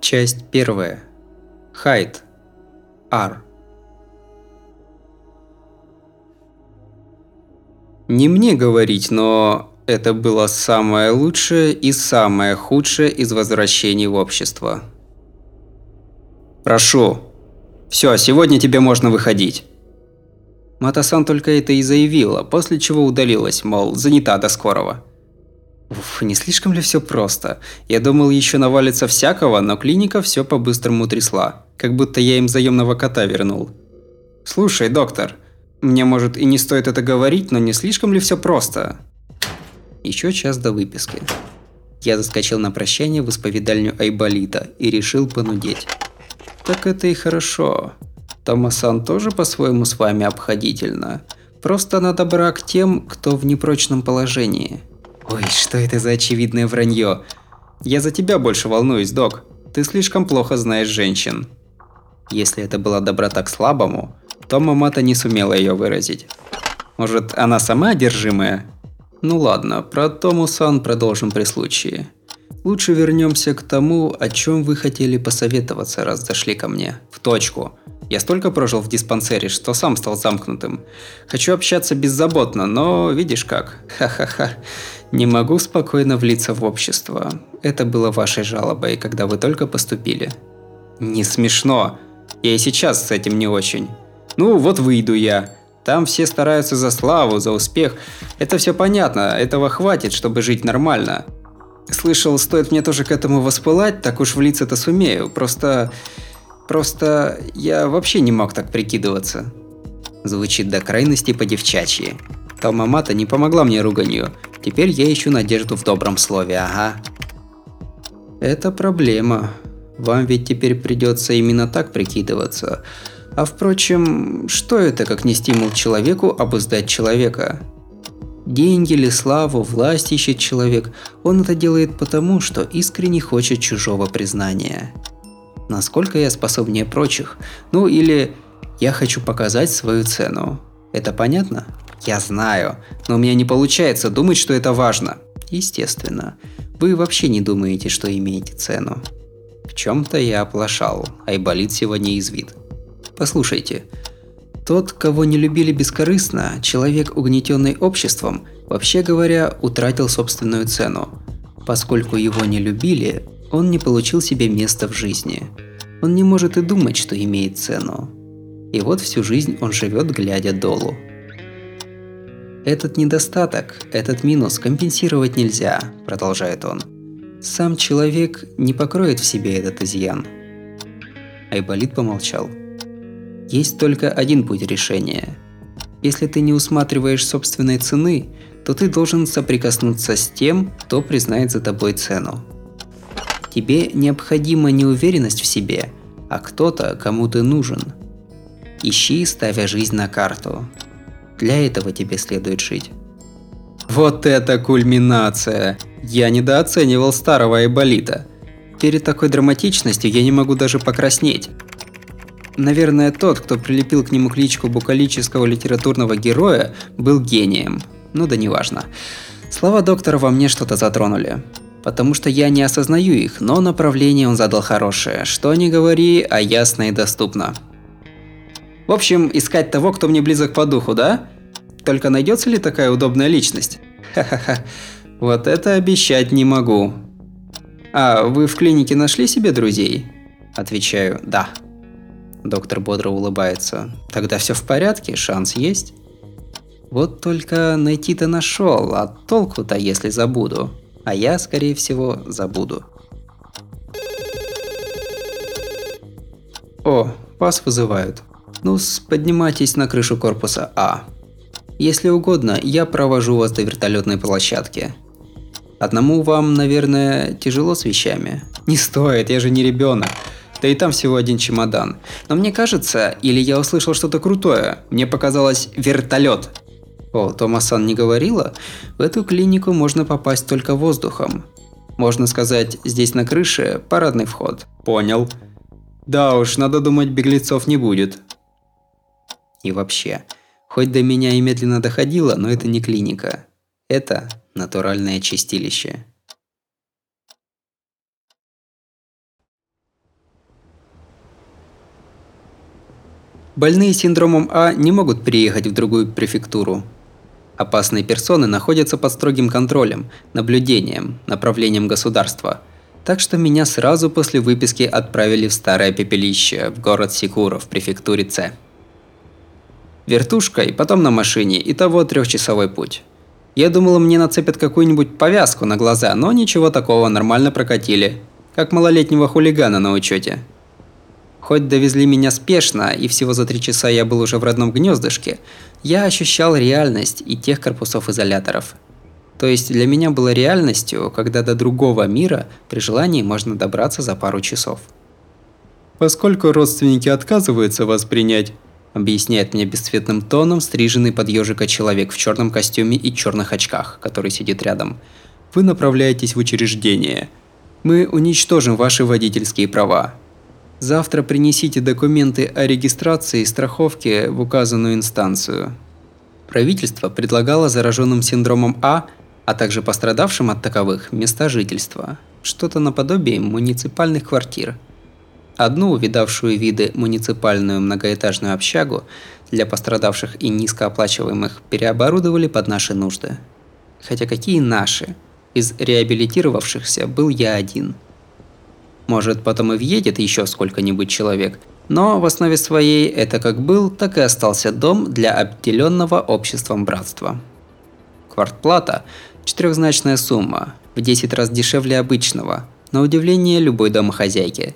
Часть первая. Хайд. Ар. Не мне говорить, но это было самое лучшее и самое худшее из возвращений в общество. Прошу. Все, сегодня тебе можно выходить. Матасан только это и заявила, после чего удалилась, мол, занята до скорого. Уф, не слишком ли все просто? Я думал, еще навалится всякого, но клиника все по-быстрому трясла. Как будто я им заемного кота вернул. Слушай, доктор, мне, может, и не стоит это говорить, но не слишком ли все просто? Еще час до выписки. Я заскочил на прощание в исповедальню Айболита и решил понудеть. Так это и хорошо. Томасан тоже по-своему с вами обходительно. Просто она добра к тем, кто в непрочном положении. Ой, что это за очевидное вранье? Я за тебя больше волнуюсь, док. Ты слишком плохо знаешь женщин. Если это была доброта к слабому, то Мамата не сумела ее выразить. Может, она сама одержимая? Ну ладно, про Тому-сан продолжим при случае. Лучше вернемся к тому, о чем вы хотели посоветоваться, раз зашли ко мне. В точку. Я столько прожил в диспансере, что сам стал замкнутым. Хочу общаться беззаботно, но видишь как. Ха-ха-ха. Не могу спокойно влиться в общество. Это было вашей жалобой, когда вы только поступили. Не смешно. Я и сейчас с этим не очень. Ну, вот выйду я. Там все стараются за славу, за успех. Это все понятно, этого хватит, чтобы жить нормально. Слышал, стоит мне тоже к этому воспылать, так уж влиться-то сумею. Просто Просто я вообще не мог так прикидываться. Звучит до крайности по-девчачьи. Талмамата не помогла мне руганью. Теперь я ищу надежду в добром слове, ага. Это проблема. Вам ведь теперь придется именно так прикидываться. А впрочем, что это, как не стимул человеку обуздать человека? Деньги или славу, власть ищет человек, он это делает потому, что искренне хочет чужого признания насколько я способнее прочих. Ну или я хочу показать свою цену. Это понятно? Я знаю, но у меня не получается думать, что это важно. Естественно. Вы вообще не думаете, что имеете цену. В чем-то я оплошал, Айболит сегодня извит. Послушайте, тот, кого не любили бескорыстно, человек, угнетенный обществом, вообще говоря, утратил собственную цену. Поскольку его не любили, он не получил себе места в жизни. Он не может и думать, что имеет цену. И вот всю жизнь он живет, глядя долу. Этот недостаток, этот минус компенсировать нельзя, продолжает он. Сам человек не покроет в себе этот изъян. Айболит помолчал. Есть только один путь решения. Если ты не усматриваешь собственной цены, то ты должен соприкоснуться с тем, кто признает за тобой цену. Тебе необходима не уверенность в себе, а кто-то, кому ты нужен. Ищи, ставя жизнь на карту. Для этого тебе следует жить. Вот это кульминация! Я недооценивал старого Айболита. Перед такой драматичностью я не могу даже покраснеть. Наверное, тот, кто прилепил к нему кличку букалического литературного героя, был гением. Ну да неважно. Слова доктора во мне что-то затронули потому что я не осознаю их, но направление он задал хорошее. Что не говори, а ясно и доступно. В общем, искать того, кто мне близок по духу, да? Только найдется ли такая удобная личность? Ха-ха-ха. Вот это обещать не могу. А, вы в клинике нашли себе друзей? Отвечаю, да. Доктор бодро улыбается. Тогда все в порядке, шанс есть. Вот только найти-то нашел, а толку-то, если забуду а я, скорее всего, забуду. О, вас вызывают. Ну поднимайтесь на крышу корпуса А. Если угодно, я провожу вас до вертолетной площадки. Одному вам, наверное, тяжело с вещами. Не стоит, я же не ребенок. Да и там всего один чемодан. Но мне кажется, или я услышал что-то крутое. Мне показалось вертолет. О, Томасан не говорила? В эту клинику можно попасть только воздухом. Можно сказать, здесь на крыше парадный вход. Понял. Да уж, надо думать, беглецов не будет. И вообще, хоть до меня и медленно доходило, но это не клиника. Это натуральное чистилище. Больные синдромом А не могут переехать в другую префектуру. Опасные персоны находятся под строгим контролем, наблюдением, направлением государства. Так что меня сразу после выписки отправили в старое пепелище в город Сикура в префектуре С. Вертушкой, потом на машине, и того трехчасовой путь. Я думала, мне нацепят какую-нибудь повязку на глаза, но ничего такого, нормально прокатили. Как малолетнего хулигана на учете. Хоть довезли меня спешно, и всего за три часа я был уже в родном гнездышке, я ощущал реальность и тех корпусов изоляторов. То есть для меня было реальностью, когда до другого мира при желании можно добраться за пару часов. Поскольку родственники отказываются вас принять, объясняет мне бесцветным тоном стриженный под ежика человек в черном костюме и черных очках, который сидит рядом. Вы направляетесь в учреждение. Мы уничтожим ваши водительские права. Завтра принесите документы о регистрации и страховке в указанную инстанцию. Правительство предлагало зараженным синдромом А, а также пострадавшим от таковых, места жительства. Что-то наподобие муниципальных квартир. Одну увидавшую виды муниципальную многоэтажную общагу для пострадавших и низкооплачиваемых переоборудовали под наши нужды. Хотя какие наши? Из реабилитировавшихся был я один – может, потом и въедет еще сколько-нибудь человек. Но в основе своей это как был, так и остался дом для обделенного обществом братства. Квартплата – четырехзначная сумма, в 10 раз дешевле обычного, на удивление любой домохозяйки.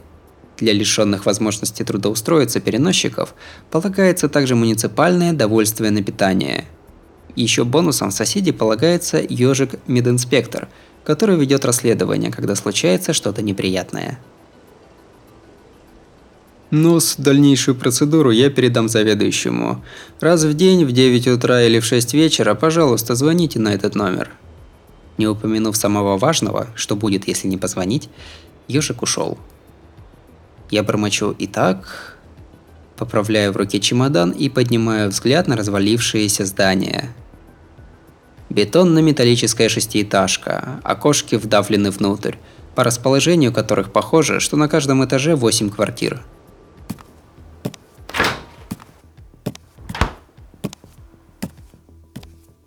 Для лишенных возможности трудоустроиться переносчиков полагается также муниципальное довольствие на питание. Еще бонусом соседи полагается ежик-мединспектор – который ведет расследование, когда случается что-то неприятное. Ну, с дальнейшую процедуру я передам заведующему. Раз в день в 9 утра или в 6 вечера, пожалуйста, звоните на этот номер. Не упомянув самого важного, что будет, если не позвонить, Ёжик ушел. Я бормочу и так, поправляю в руке чемодан и поднимаю взгляд на развалившееся здание – Бетонно-металлическая шестиэтажка, окошки вдавлены внутрь, по расположению которых похоже, что на каждом этаже 8 квартир.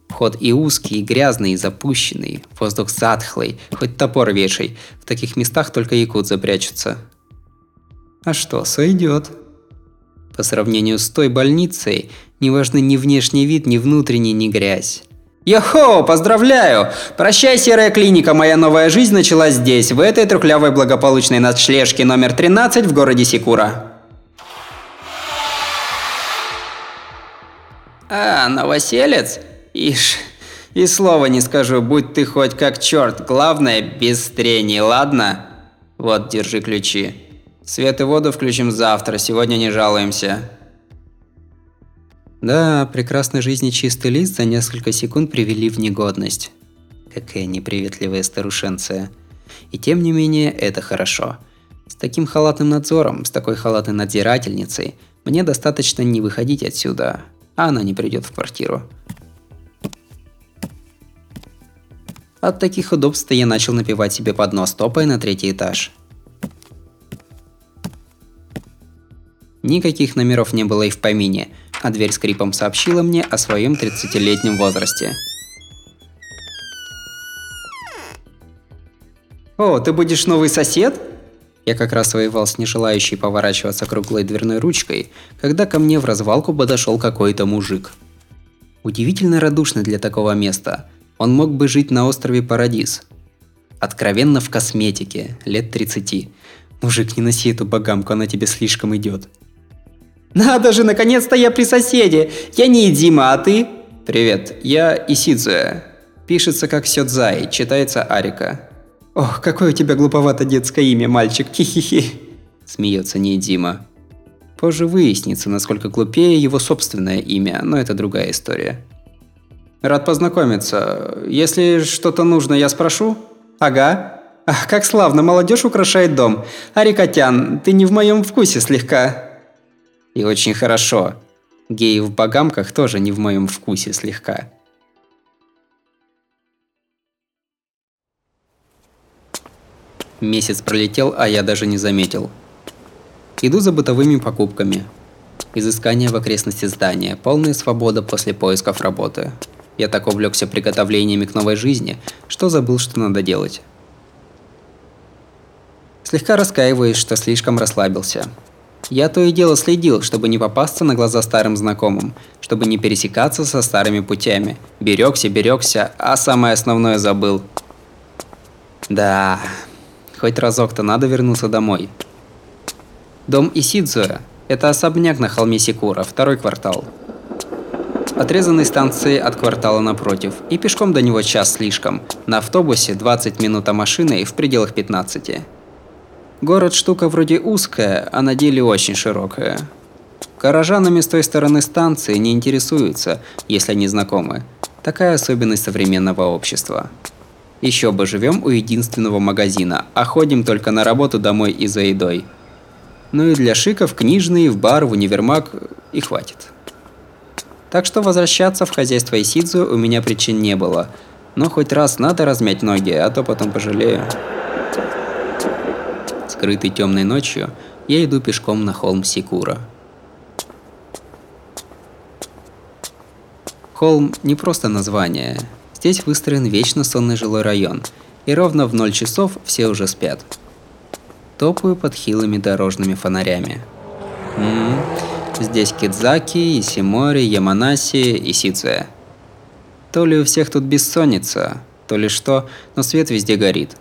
Вход и узкий, и грязный, и запущенный, воздух затхлый, хоть топор вешай, в таких местах только якут запрячутся. А что, сойдет. По сравнению с той больницей, не важны ни внешний вид, ни внутренний, ни грязь. Йохо, поздравляю! Прощай, серая клиника, моя новая жизнь началась здесь, в этой трухлявой благополучной ночлежке номер 13 в городе Сикура. А, новоселец? Ишь, и слова не скажу, будь ты хоть как черт, главное без трений, ладно? Вот, держи ключи. Свет и воду включим завтра, сегодня не жалуемся. Да, прекрасной жизни чистый лист за несколько секунд привели в негодность. Какая неприветливая старушенция. И тем не менее, это хорошо. С таким халатным надзором, с такой халатной надзирательницей, мне достаточно не выходить отсюда, а она не придет в квартиру. От таких удобств я начал напивать себе под нос, топая на третий этаж. Никаких номеров не было и в помине – а дверь скрипом сообщила мне о своем 30-летнем возрасте. «О, ты будешь новый сосед?» Я как раз воевал с нежелающей поворачиваться круглой дверной ручкой, когда ко мне в развалку подошел какой-то мужик. Удивительно радушный для такого места. Он мог бы жить на острове Парадис. Откровенно в косметике, лет 30. Мужик, не носи эту богамку, она тебе слишком идет. Надо же, наконец-то я при соседе. Я не Дима, а ты? Привет, я Исидзуя. Пишется как Сёдзай, читается Арика. Ох, какое у тебя глуповато детское имя, мальчик, хи-хи-хи. Смеется не Дима. Позже выяснится, насколько глупее его собственное имя, но это другая история. Рад познакомиться. Если что-то нужно, я спрошу? Ага. Ах, как славно, молодежь украшает дом. Арикотян, ты не в моем вкусе слегка. И очень хорошо. Геи в богамках тоже не в моем вкусе слегка. Месяц пролетел, а я даже не заметил. Иду за бытовыми покупками. Изыскание в окрестности здания, полная свобода после поисков работы. Я так увлекся приготовлениями к новой жизни, что забыл, что надо делать. Слегка раскаиваюсь, что слишком расслабился. Я то и дело следил, чтобы не попасться на глаза старым знакомым, чтобы не пересекаться со старыми путями. Берегся, берегся, а самое основное забыл. Да, хоть разок-то надо вернуться домой. Дом Исидзуэ – это особняк на холме Секура, второй квартал. Отрезанный станции от квартала напротив, и пешком до него час слишком, на автобусе 20 минут, а машиной в пределах 15. Город штука вроде узкая, а на деле очень широкая. Горожанами с той стороны станции не интересуются, если они знакомы. Такая особенность современного общества. Еще бы живем у единственного магазина, а ходим только на работу домой и за едой. Ну и для шиков книжный, в бар, в универмаг и хватит. Так что возвращаться в хозяйство Исидзу у меня причин не было. Но хоть раз надо размять ноги, а то потом пожалею. Скрытый темной ночью, я иду пешком на холм Сикура. Холм не просто название. Здесь выстроен вечно сонный жилой район, и ровно в 0 часов все уже спят. Топаю под хилыми дорожными фонарями. М -м, здесь Кидзаки, Исимори, Яманаси и Сицуэ. То ли у всех тут бессонница, то ли что, но свет везде горит.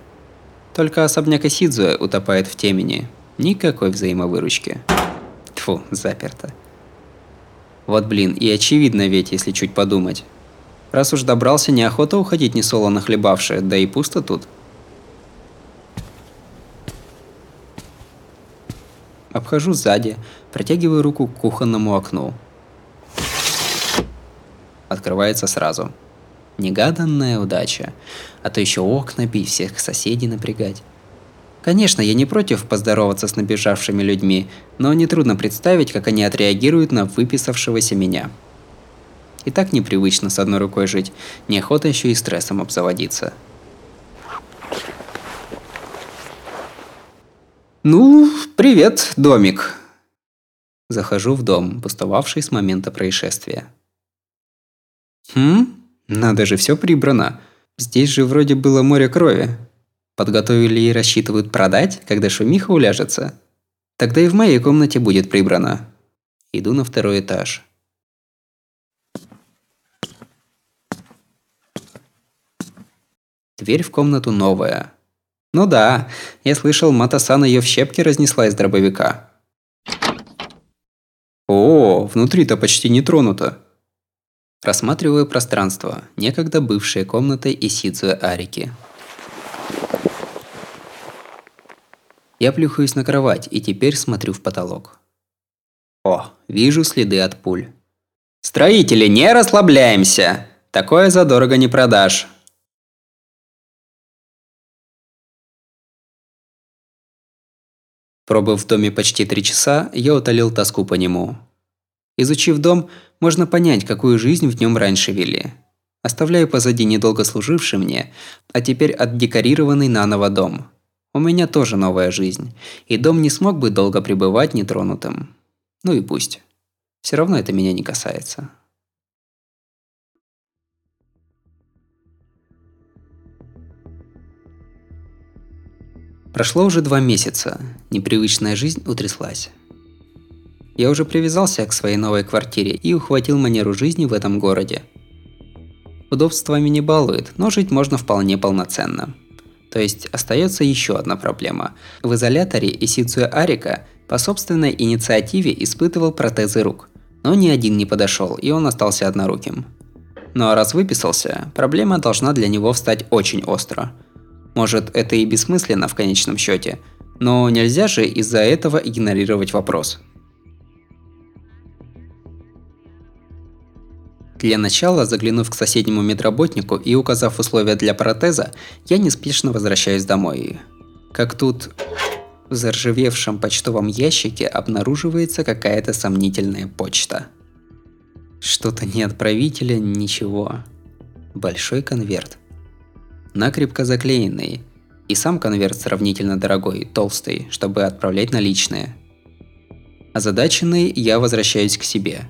Только особняк Исидзуэ утопает в темени. Никакой взаимовыручки. Тфу, заперто. Вот блин, и очевидно ведь, если чуть подумать. Раз уж добрался, неохота уходить не солоно хлебавшая, да и пусто тут. Обхожу сзади, протягиваю руку к кухонному окну. Открывается сразу. Негаданная удача. А то еще окна бить, всех соседей напрягать. Конечно, я не против поздороваться с набежавшими людьми, но нетрудно представить, как они отреагируют на выписавшегося меня. И так непривычно с одной рукой жить, неохота еще и стрессом обзаводиться. «Ну, привет, домик!» Захожу в дом, пустовавший с момента происшествия. «Хм? Надо же, все прибрано. Здесь же вроде было море крови. Подготовили и рассчитывают продать, когда шумиха уляжется. Тогда и в моей комнате будет прибрано. Иду на второй этаж. Дверь в комнату новая. Ну да, я слышал, Матасан ее в щепки разнесла из дробовика. О, внутри-то почти не тронуто. Рассматриваю пространство, некогда бывшее комнатой Исидзуэ Арики. Я плюхаюсь на кровать и теперь смотрю в потолок. О, вижу следы от пуль. Строители, не расслабляемся! Такое задорого не продашь. Пробыв в доме почти три часа, я утолил тоску по нему. Изучив дом, можно понять, какую жизнь в нем раньше вели. Оставляю позади недолго служивший мне, а теперь отдекорированный наново дом. У меня тоже новая жизнь, и дом не смог бы долго пребывать нетронутым. Ну и пусть. Все равно это меня не касается. Прошло уже два месяца, непривычная жизнь утряслась. Я уже привязался к своей новой квартире и ухватил манеру жизни в этом городе. Удобствами не балует, но жить можно вполне полноценно. То есть остается еще одна проблема. В изоляторе Исидзуя Арика по собственной инициативе испытывал протезы рук, но ни один не подошел, и он остался одноруким. Ну а раз выписался, проблема должна для него встать очень остро – может, это и бессмысленно в конечном счете, но нельзя же из-за этого игнорировать вопрос. Для начала, заглянув к соседнему медработнику и указав условия для протеза, я неспешно возвращаюсь домой. Как тут в заржавевшем почтовом ящике обнаруживается какая-то сомнительная почта. Что-то не отправителя, ничего. Большой конверт накрепко заклеенный, и сам конверт сравнительно дорогой, толстый, чтобы отправлять наличные. Озадаченный, я возвращаюсь к себе.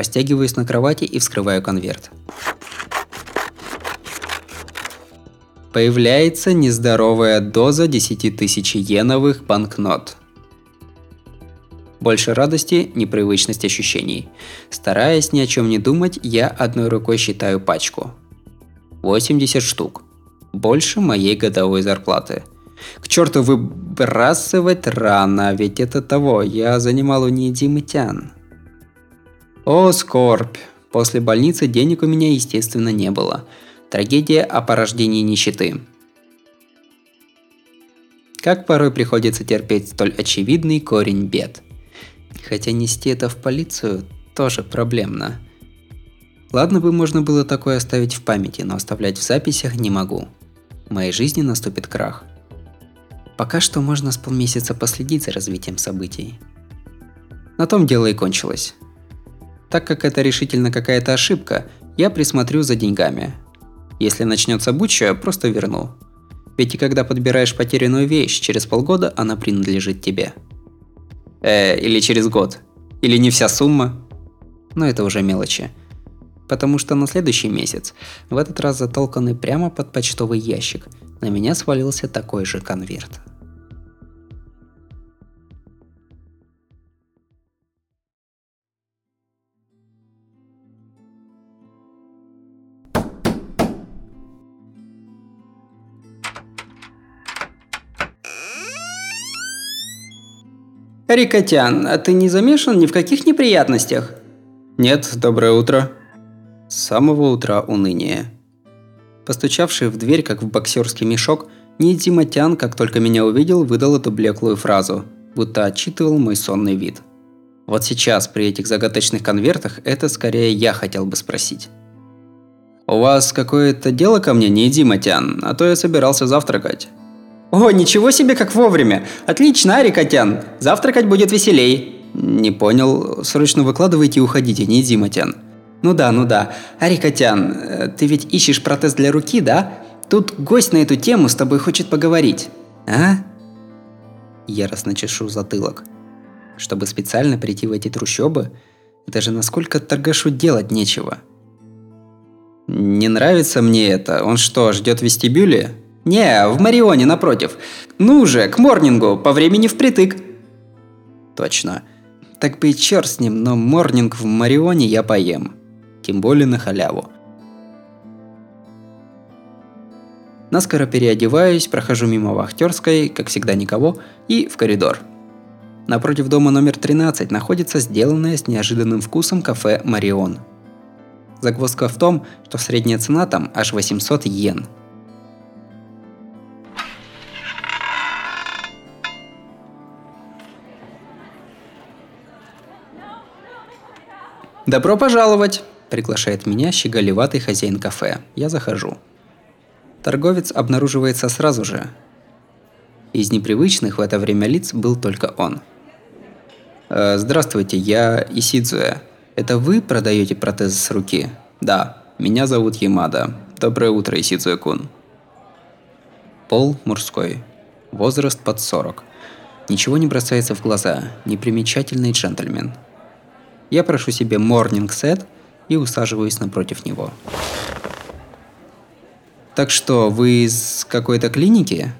Растягиваюсь на кровати и вскрываю конверт. Появляется нездоровая доза 10 тысяч йеновых банкнот. Больше радости, непривычность ощущений. Стараясь ни о чем не думать, я одной рукой считаю пачку. 80 штук. Больше моей годовой зарплаты. К черту выбрасывать рано, ведь это того, я занимал у нее Димытян. О, скорбь. После больницы денег у меня, естественно, не было. Трагедия о порождении нищеты. Как порой приходится терпеть столь очевидный корень бед. Хотя нести это в полицию тоже проблемно. Ладно бы можно было такое оставить в памяти, но оставлять в записях не могу. В моей жизни наступит крах. Пока что можно с полмесяца последить за развитием событий. На том дело и кончилось. Так как это решительно какая-то ошибка, я присмотрю за деньгами – если начнется буча, просто верну. Ведь и когда подбираешь потерянную вещь, через полгода она принадлежит тебе. Э, или через год. Или не вся сумма. Но это уже мелочи. Потому что на следующий месяц, в этот раз затолканный прямо под почтовый ящик, на меня свалился такой же конверт. Рикотян, а ты не замешан ни в каких неприятностях? Нет, доброе утро. С самого утра уныние. Постучавший в дверь, как в боксерский мешок, Нидзиматян, как только меня увидел, выдал эту блеклую фразу, будто отчитывал мой сонный вид. Вот сейчас, при этих загадочных конвертах, это скорее я хотел бы спросить. «У вас какое-то дело ко мне, Нидзиматян, а то я собирался завтракать». «О, ничего себе, как вовремя! Отлично, Арикотян! Завтракать будет веселей!» «Не понял. Срочно выкладывайте и уходите, не Диматян». «Ну да, ну да. Арикотян, э, ты ведь ищешь протез для руки, да? Тут гость на эту тему с тобой хочет поговорить». «А?» Яростно чешу затылок. Чтобы специально прийти в эти трущобы, это же насколько торгашу делать нечего. «Не нравится мне это. Он что, ждет вестибюле?» «Не, в Марионе напротив. Ну же, к морнингу, по времени впритык». «Точно. Так бы и черт с ним, но морнинг в Марионе я поем. Тем более на халяву». Наскоро переодеваюсь, прохожу мимо вахтерской, как всегда никого, и в коридор. Напротив дома номер 13 находится сделанное с неожиданным вкусом кафе «Марион». Загвоздка в том, что средняя цена там аж 800 йен – «Добро пожаловать!» – приглашает меня щеголеватый хозяин кафе. Я захожу. Торговец обнаруживается сразу же. Из непривычных в это время лиц был только он. «Э, «Здравствуйте, я Исидзуэ. Это вы продаете протез с руки?» «Да, меня зовут Ямада. Доброе утро, Исидзуэ-кун». Пол мужской. Возраст под 40. Ничего не бросается в глаза. Непримечательный джентльмен – я прошу себе morning set и усаживаюсь напротив него. Так что, вы из какой-то клиники?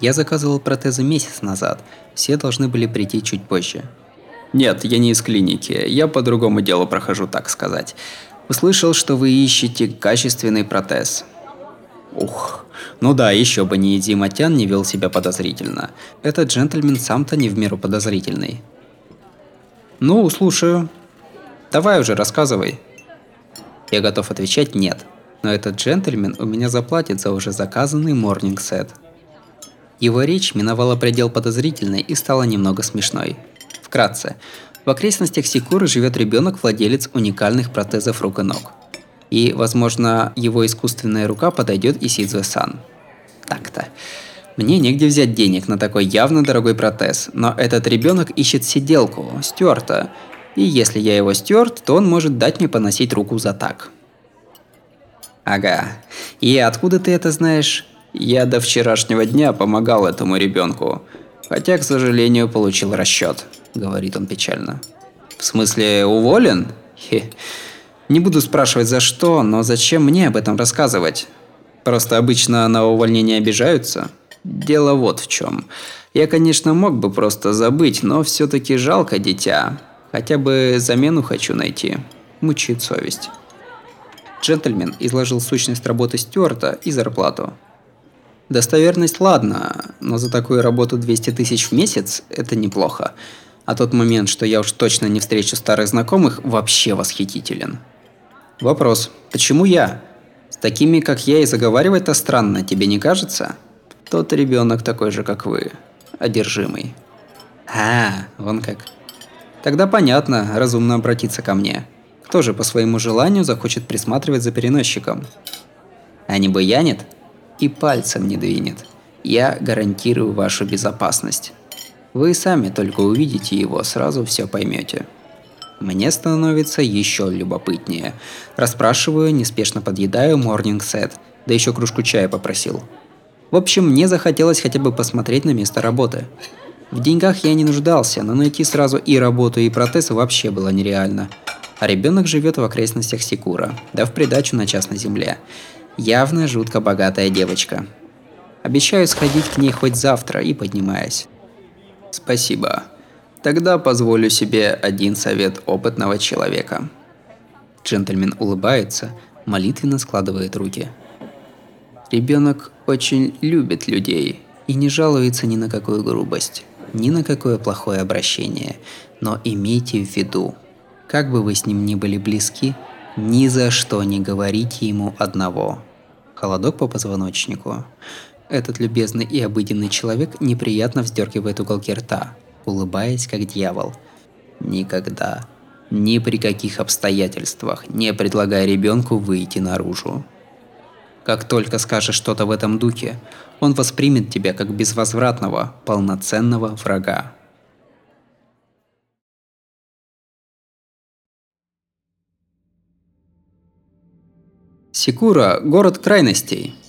Я заказывал протезы месяц назад. Все должны были прийти чуть позже. Нет, я не из клиники. Я по другому делу прохожу, так сказать. Услышал, что вы ищете качественный протез. Ух, ну да, еще бы ни Диматян не вел себя подозрительно. Этот джентльмен сам-то не в меру подозрительный. Ну, слушаю. Давай уже, рассказывай. Я готов отвечать «нет», но этот джентльмен у меня заплатит за уже заказанный морнинг сет. Его речь миновала предел подозрительной и стала немного смешной. Вкратце, в окрестностях Секуры живет ребенок-владелец уникальных протезов рук и ног. И, возможно, его искусственная рука подойдет и Сидзуэ-сан. Так-то. Мне негде взять денег на такой явно дорогой протез, но этот ребенок ищет сиделку, Стюарта, И если я его стюарт, то он может дать мне поносить руку за так. Ага. И откуда ты это знаешь? Я до вчерашнего дня помогал этому ребенку. Хотя, к сожалению, получил расчет, говорит он печально. В смысле, уволен? Хе. Не буду спрашивать за что, но зачем мне об этом рассказывать? Просто обычно на увольнение обижаются. Дело вот в чем. Я, конечно, мог бы просто забыть, но все-таки жалко дитя. Хотя бы замену хочу найти. Мучит совесть. Джентльмен изложил сущность работы Стюарта и зарплату. Достоверность ладно, но за такую работу 200 тысяч в месяц – это неплохо. А тот момент, что я уж точно не встречу старых знакомых, вообще восхитителен. Вопрос. Почему я? С такими, как я, и заговаривать-то странно, тебе не кажется? Тот ребенок такой же, как вы. Одержимый. А, вон как. Тогда понятно, разумно обратиться ко мне. Кто же по своему желанию захочет присматривать за переносчиком? А не буянит? И пальцем не двинет. Я гарантирую вашу безопасность. Вы сами только увидите его, сразу все поймете. Мне становится еще любопытнее. Расспрашиваю, неспешно подъедаю morning set, да еще кружку чая попросил. В общем, мне захотелось хотя бы посмотреть на место работы. В деньгах я не нуждался, но найти сразу и работу, и протез вообще было нереально. А ребенок живет в окрестностях Секура, да в придачу на частной земле. Явно жутко богатая девочка. Обещаю сходить к ней хоть завтра и поднимаясь. Спасибо. Тогда позволю себе один совет опытного человека. Джентльмен улыбается, молитвенно складывает руки. Ребенок очень любит людей и не жалуется ни на какую грубость, ни на какое плохое обращение. Но имейте в виду, как бы вы с ним ни были близки, ни за что не говорите ему одного. Холодок по позвоночнику. Этот любезный и обыденный человек неприятно вздергивает уголки рта, улыбаясь как дьявол. Никогда, ни при каких обстоятельствах не предлагай ребенку выйти наружу. Как только скажешь что-то в этом духе, он воспримет тебя как безвозвратного, полноценного врага. Секура – город крайностей –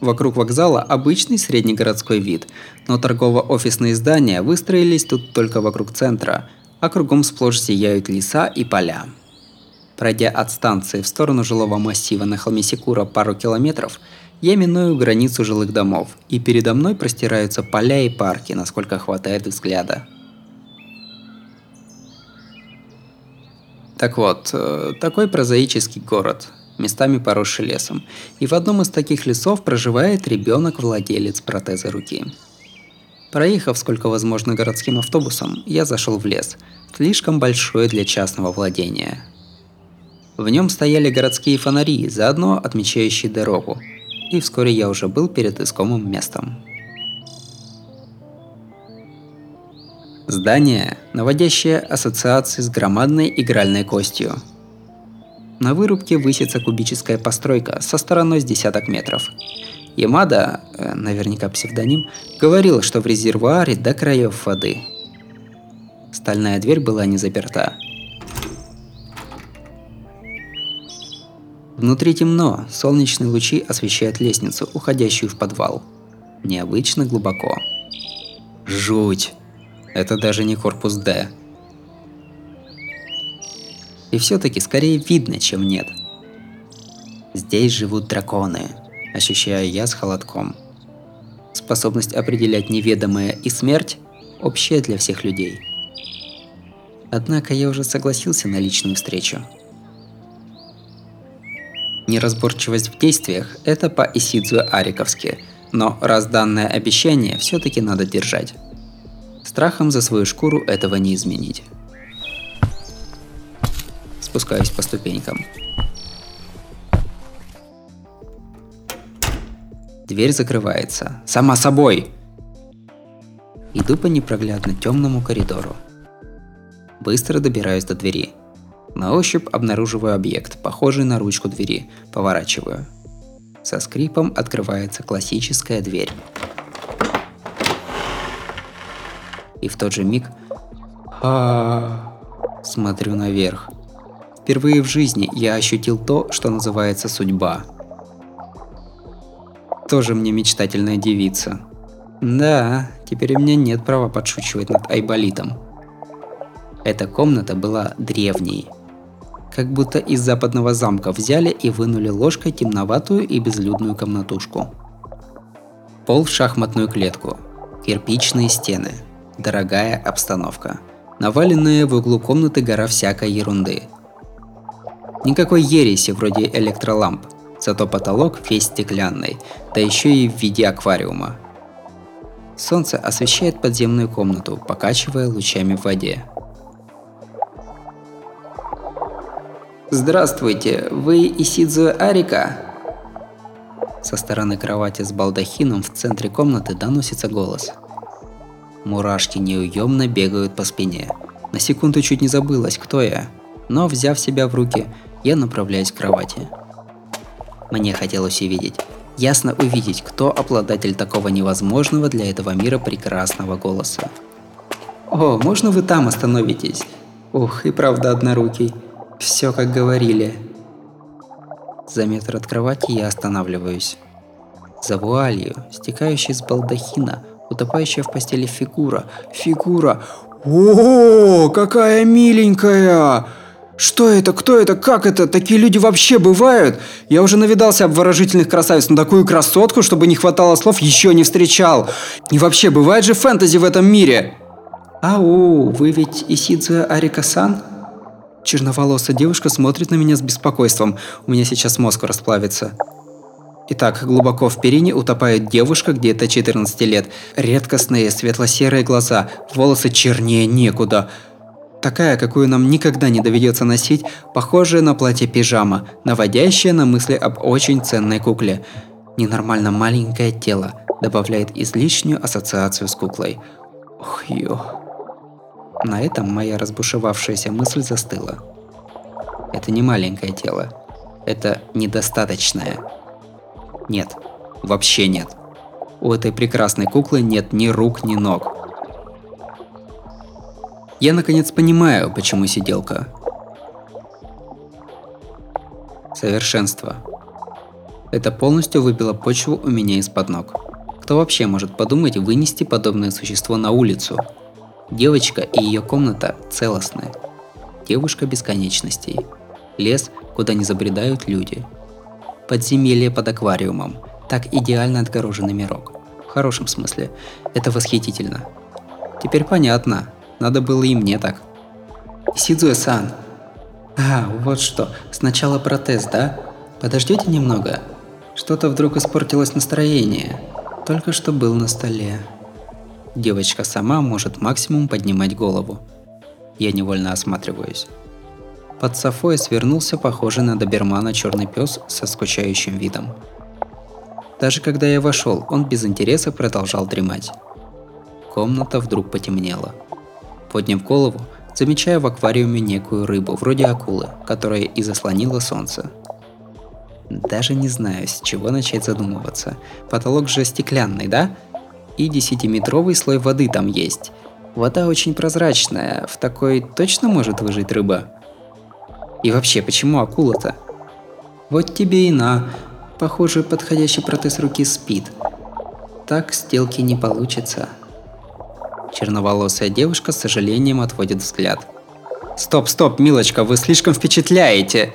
Вокруг вокзала обычный среднегородской вид, но торгово-офисные здания выстроились тут только вокруг центра, а кругом сплошь сияют леса и поля. Пройдя от станции в сторону жилого массива на холме Секура пару километров, я миную границу жилых домов, и передо мной простираются поля и парки, насколько хватает взгляда. Так вот, э, такой прозаический город – местами поросший лесом. И в одном из таких лесов проживает ребенок-владелец протеза руки. Проехав сколько возможно городским автобусом, я зашел в лес, слишком большой для частного владения. В нем стояли городские фонари, заодно отмечающие дорогу, и вскоре я уже был перед искомым местом. Здание, наводящее ассоциации с громадной игральной костью – на вырубке высится кубическая постройка со стороной с десяток метров. Ямада, э, наверняка псевдоним, говорил, что в резервуаре до краев воды. Стальная дверь была не заперта. Внутри темно, солнечные лучи освещают лестницу, уходящую в подвал. Необычно глубоко. Жуть! Это даже не корпус Д. И все-таки скорее видно, чем нет. Здесь живут драконы, ощущаю я с холодком. Способность определять неведомое и смерть – общая для всех людей. Однако я уже согласился на личную встречу. Неразборчивость в действиях – это по Исидзу Ариковски, но раз данное обещание все-таки надо держать. Страхом за свою шкуру этого не изменить спускаюсь по ступенькам. Дверь закрывается. Сама собой! Иду по непроглядно темному коридору. Быстро добираюсь до двери. На ощупь обнаруживаю объект, похожий на ручку двери. Поворачиваю. Со скрипом открывается классическая дверь. И в тот же миг... А Смотрю наверх. Впервые в жизни я ощутил то, что называется судьба. Тоже мне мечтательная девица. Да, теперь у меня нет права подшучивать над Айболитом. Эта комната была древней. Как будто из западного замка взяли и вынули ложкой темноватую и безлюдную комнатушку. Пол в шахматную клетку. Кирпичные стены. Дорогая обстановка. Наваленная в углу комнаты гора всякой ерунды. Никакой ереси вроде электроламп, зато потолок весь стеклянный, да еще и в виде аквариума. Солнце освещает подземную комнату, покачивая лучами в воде. Здравствуйте, вы Исидзу Арика? Со стороны кровати с балдахином в центре комнаты доносится голос. Мурашки неуемно бегают по спине. На секунду чуть не забылась, кто я. Но, взяв себя в руки, я направляюсь к кровати. Мне хотелось увидеть, ясно увидеть, кто обладатель такого невозможного для этого мира прекрасного голоса. О, можно вы там остановитесь? Ух, и правда однорукий. Все как говорили. За метр от кровати я останавливаюсь. За вуалью, стекающей с балдахина, утопающая в постели фигура. Фигура! О, какая миленькая! Что это? Кто это? Как это? Такие люди вообще бывают? Я уже навидался обворожительных красавиц, но такую красотку, чтобы не хватало слов, еще не встречал. И вообще, бывает же фэнтези в этом мире? Ау, вы ведь Исидзуя Арика-сан? Черноволосая девушка смотрит на меня с беспокойством. У меня сейчас мозг расплавится. Итак, глубоко в перине утопает девушка где-то 14 лет. Редкостные светло-серые глаза, волосы чернее некуда. Такая, какую нам никогда не доведется носить, похожая на платье-пижама, наводящая на мысли об очень ценной кукле. Ненормально маленькое тело добавляет излишнюю ассоциацию с куклой. Ох, ё. На этом моя разбушевавшаяся мысль застыла. Это не маленькое тело. Это недостаточное. Нет. Вообще нет. У этой прекрасной куклы нет ни рук, ни ног. Я наконец понимаю, почему сиделка. Совершенство. Это полностью выбило почву у меня из-под ног. Кто вообще может подумать вынести подобное существо на улицу? Девочка и ее комната целостны. Девушка бесконечностей. Лес, куда не забредают люди. Подземелье под аквариумом. Так идеально отгороженный мирок. В хорошем смысле. Это восхитительно. Теперь понятно. Надо было и мне так. Сидзуэ-сан. А, вот что. Сначала протез, да? Подождите немного. Что-то вдруг испортилось настроение. Только что был на столе. Девочка сама может максимум поднимать голову. Я невольно осматриваюсь. Под софой свернулся похожий на добермана черный пес со скучающим видом. Даже когда я вошел, он без интереса продолжал дремать. Комната вдруг потемнела. Подняв голову, замечаю в аквариуме некую рыбу, вроде акулы, которая и заслонила солнце. Даже не знаю, с чего начать задумываться. Потолок же стеклянный, да? И 10-метровый слой воды там есть. Вода очень прозрачная, в такой точно может выжить рыба? И вообще, почему акула-то? Вот тебе и на. Похоже, подходящий протез руки спит. Так сделки не получится. Черноволосая девушка с сожалением отводит взгляд. Стоп, стоп, милочка, вы слишком впечатляете.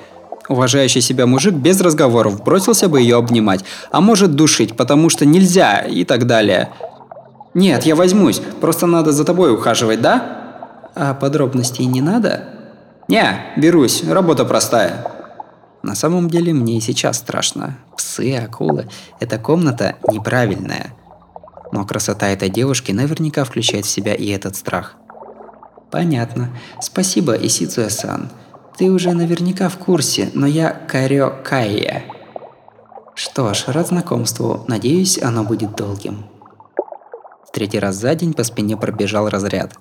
Уважающий себя мужик без разговоров бросился бы ее обнимать, а может душить, потому что нельзя и так далее. Нет, я возьмусь, просто надо за тобой ухаживать, да? А подробностей не надо? Не, берусь, работа простая. На самом деле мне и сейчас страшно. Псы, акулы. Эта комната неправильная. Но красота этой девушки наверняка включает в себя и этот страх. Понятно. Спасибо, Исицуэ-сан. Ты уже наверняка в курсе, но я Карё Кайя. Что ж, рад знакомству. Надеюсь, оно будет долгим. Третий раз за день по спине пробежал разряд.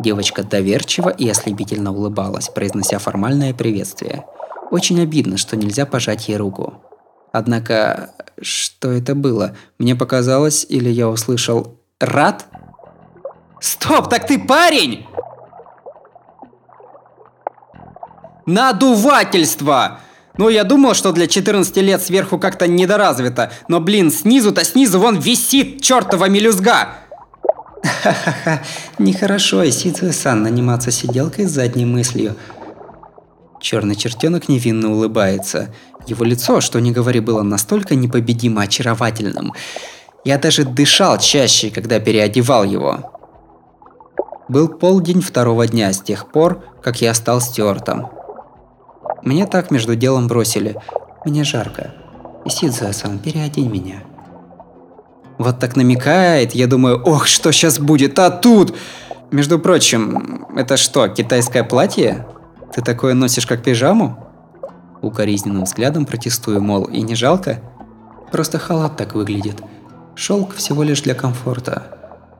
Девочка доверчиво и ослепительно улыбалась, произнося формальное приветствие. Очень обидно, что нельзя пожать ей руку. Однако, что это было? Мне показалось, или я услышал «Рад?» Стоп, так ты парень! Надувательство! Ну, я думал, что для 14 лет сверху как-то недоразвито, но, блин, снизу-то снизу вон висит чертова мелюзга! Ха-ха-ха, нехорошо, Исидзуэ-сан, наниматься сиделкой с задней мыслью. Черный чертенок невинно улыбается. Его лицо, что ни говори, было настолько непобедимо очаровательным. Я даже дышал чаще, когда переодевал его. Был полдень второго дня с тех пор, как я стал стюартом. Мне так между делом бросили. Мне жарко. Исидзуэ-сан, переодень меня. Вот так намекает, я думаю, ох, что сейчас будет, а тут... Между прочим, это что, китайское платье? Ты такое носишь как пижаму? Укоризненным взглядом протестую, мол, и не жалко? Просто халат так выглядит. Шелк всего лишь для комфорта.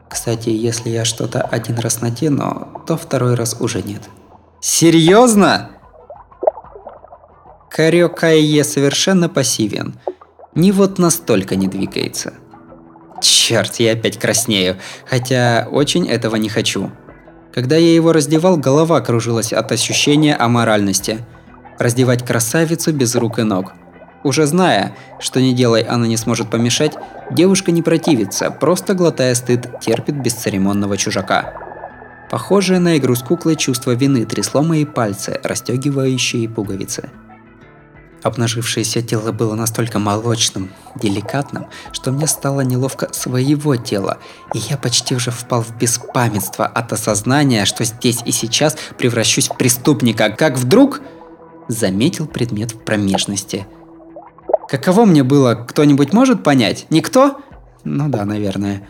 Кстати, если я что-то один раз надену, то второй раз уже нет. Серьезно? Карё Кайе совершенно пассивен. Ни вот настолько не двигается. Черт, я опять краснею, хотя очень этого не хочу. Когда я его раздевал, голова кружилась от ощущения аморальности. Раздевать красавицу без рук и ног. Уже зная, что не делай она не сможет помешать, девушка не противится, просто глотая стыд, терпит бесцеремонного чужака. Похожее на игру с куклой чувство вины трясло мои пальцы, расстегивающие пуговицы. Обнажившееся тело было настолько молочным, деликатным, что мне стало неловко своего тела, и я почти уже впал в беспамятство от осознания, что здесь и сейчас превращусь в преступника, как вдруг заметил предмет в промежности. Каково мне было, кто-нибудь может понять? Никто? Ну да, наверное.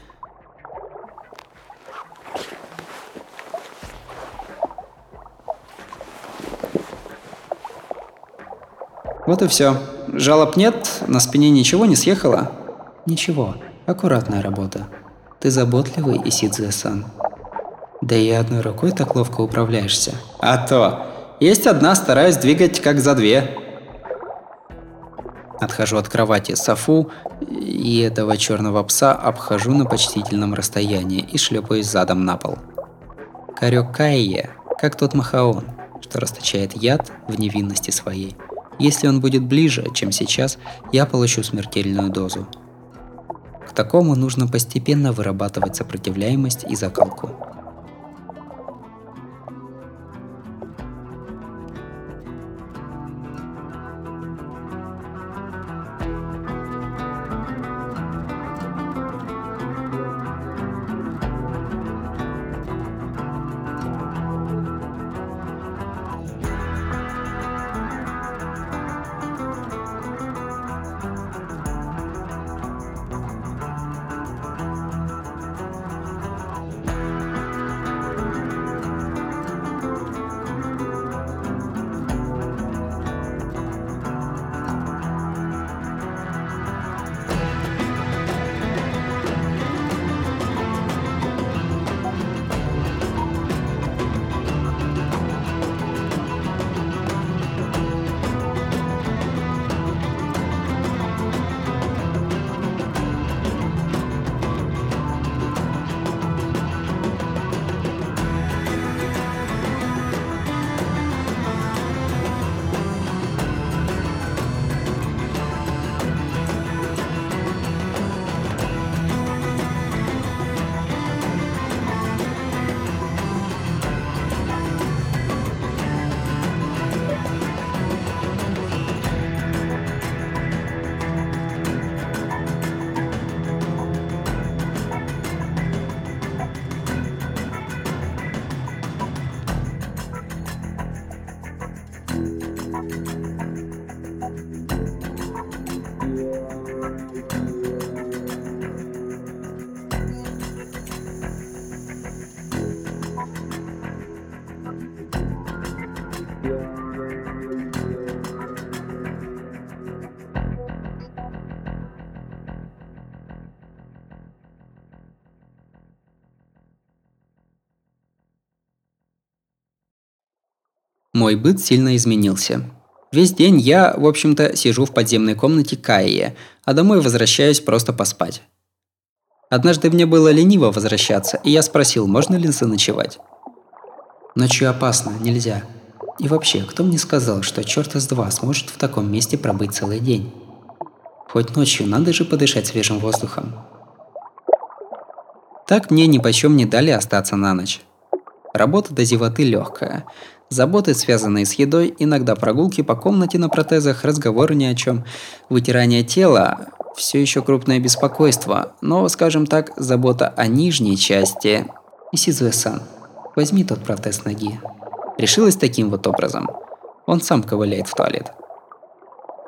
Вот и все. Жалоб нет, на спине ничего не съехало? Ничего, аккуратная работа. Ты заботливый, Исидзе-сан. Да и одной рукой так ловко управляешься. А то. Есть одна, стараюсь двигать как за две. Отхожу от кровати Софу и этого черного пса обхожу на почтительном расстоянии и шлепаюсь задом на пол. Карек Кайе, как тот Махаон, что расточает яд в невинности своей. Если он будет ближе, чем сейчас, я получу смертельную дозу. К такому нужно постепенно вырабатывать сопротивляемость и закалку. Мой быт сильно изменился. Весь день я, в общем-то, сижу в подземной комнате Каи, а домой возвращаюсь просто поспать. Однажды мне было лениво возвращаться, и я спросил, можно ли заночевать. Ночью опасно, нельзя. И вообще, кто мне сказал, что черта с два сможет в таком месте пробыть целый день? Хоть ночью надо же подышать свежим воздухом. Так мне ни почем не дали остаться на ночь. Работа до зевоты легкая. Заботы, связанные с едой, иногда прогулки по комнате на протезах, разговоры ни о чем, вытирание тела, все еще крупное беспокойство, но, скажем так, забота о нижней части. Исизуэ-сан, возьми тот протез ноги. Решилась таким вот образом. Он сам ковыляет в туалет.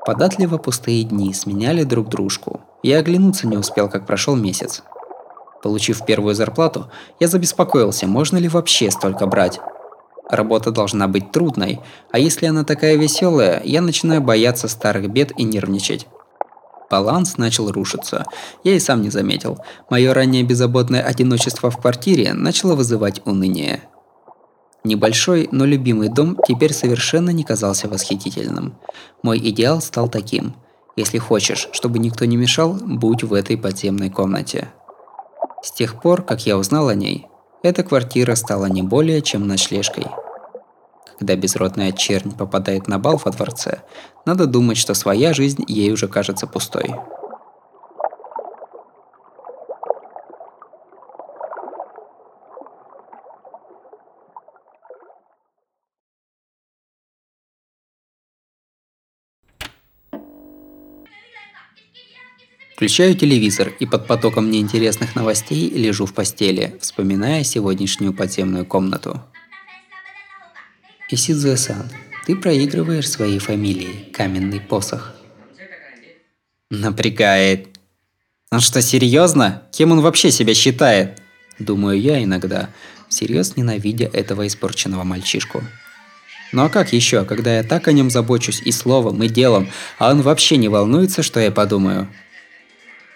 Податливо пустые дни сменяли друг дружку. Я оглянуться не успел, как прошел месяц. Получив первую зарплату, я забеспокоился, можно ли вообще столько брать. Работа должна быть трудной, а если она такая веселая, я начинаю бояться старых бед и нервничать. Баланс начал рушиться. Я и сам не заметил. Мое ранее беззаботное одиночество в квартире начало вызывать уныние. Небольшой, но любимый дом теперь совершенно не казался восхитительным. Мой идеал стал таким. Если хочешь, чтобы никто не мешал, будь в этой подземной комнате. С тех пор, как я узнал о ней, эта квартира стала не более чем ночлежкой. Когда безродная чернь попадает на бал во дворце, надо думать, что своя жизнь ей уже кажется пустой. Включаю телевизор и под потоком неинтересных новостей лежу в постели, вспоминая сегодняшнюю подземную комнату. Исидзуэ-сан, ты проигрываешь своей фамилии «Каменный посох». Напрягает. Он что, серьезно? Кем он вообще себя считает? Думаю я иногда, всерьез ненавидя этого испорченного мальчишку. Ну а как еще, когда я так о нем забочусь и словом, и делом, а он вообще не волнуется, что я подумаю?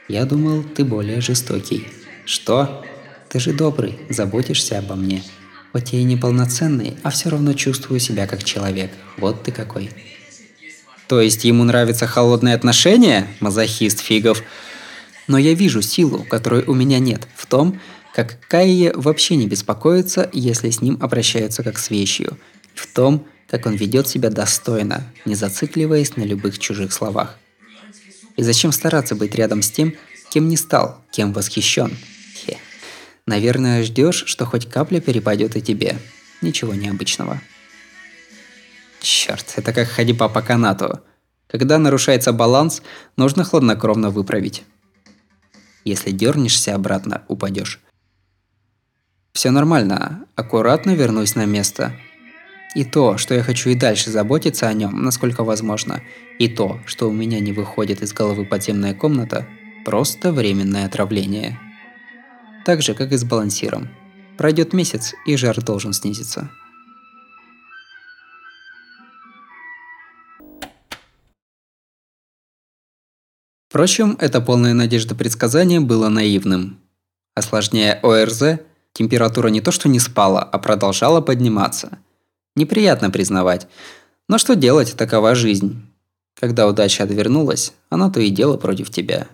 Я думал, ты более жестокий. Что? Ты же добрый, заботишься обо мне. Хоть я и неполноценный, а все равно чувствую себя как человек. Вот ты какой. То есть ему нравится холодное отношение? Мазохист фигов. Но я вижу силу, которой у меня нет, в том, как Кайе вообще не беспокоится, если с ним обращаются как с вещью. В том, как он ведет себя достойно, не зацикливаясь на любых чужих словах. И зачем стараться быть рядом с тем, кем не стал, кем восхищен? Хе. Наверное, ждешь, что хоть капля перепадет и тебе. Ничего необычного. Черт, это как ходьба по канату. Когда нарушается баланс, нужно хладнокровно выправить. Если дернешься обратно, упадешь. Все нормально, аккуратно вернусь на место – и то, что я хочу и дальше заботиться о нем, насколько возможно, и то, что у меня не выходит из головы подземная комната, просто временное отравление. Так же, как и с балансиром. Пройдет месяц, и жар должен снизиться. Впрочем, это полное надежда предсказание было наивным. Осложняя ОРЗ, температура не то что не спала, а продолжала подниматься – Неприятно признавать. Но что делать, такова жизнь. Когда удача отвернулась, она то и дело против тебя.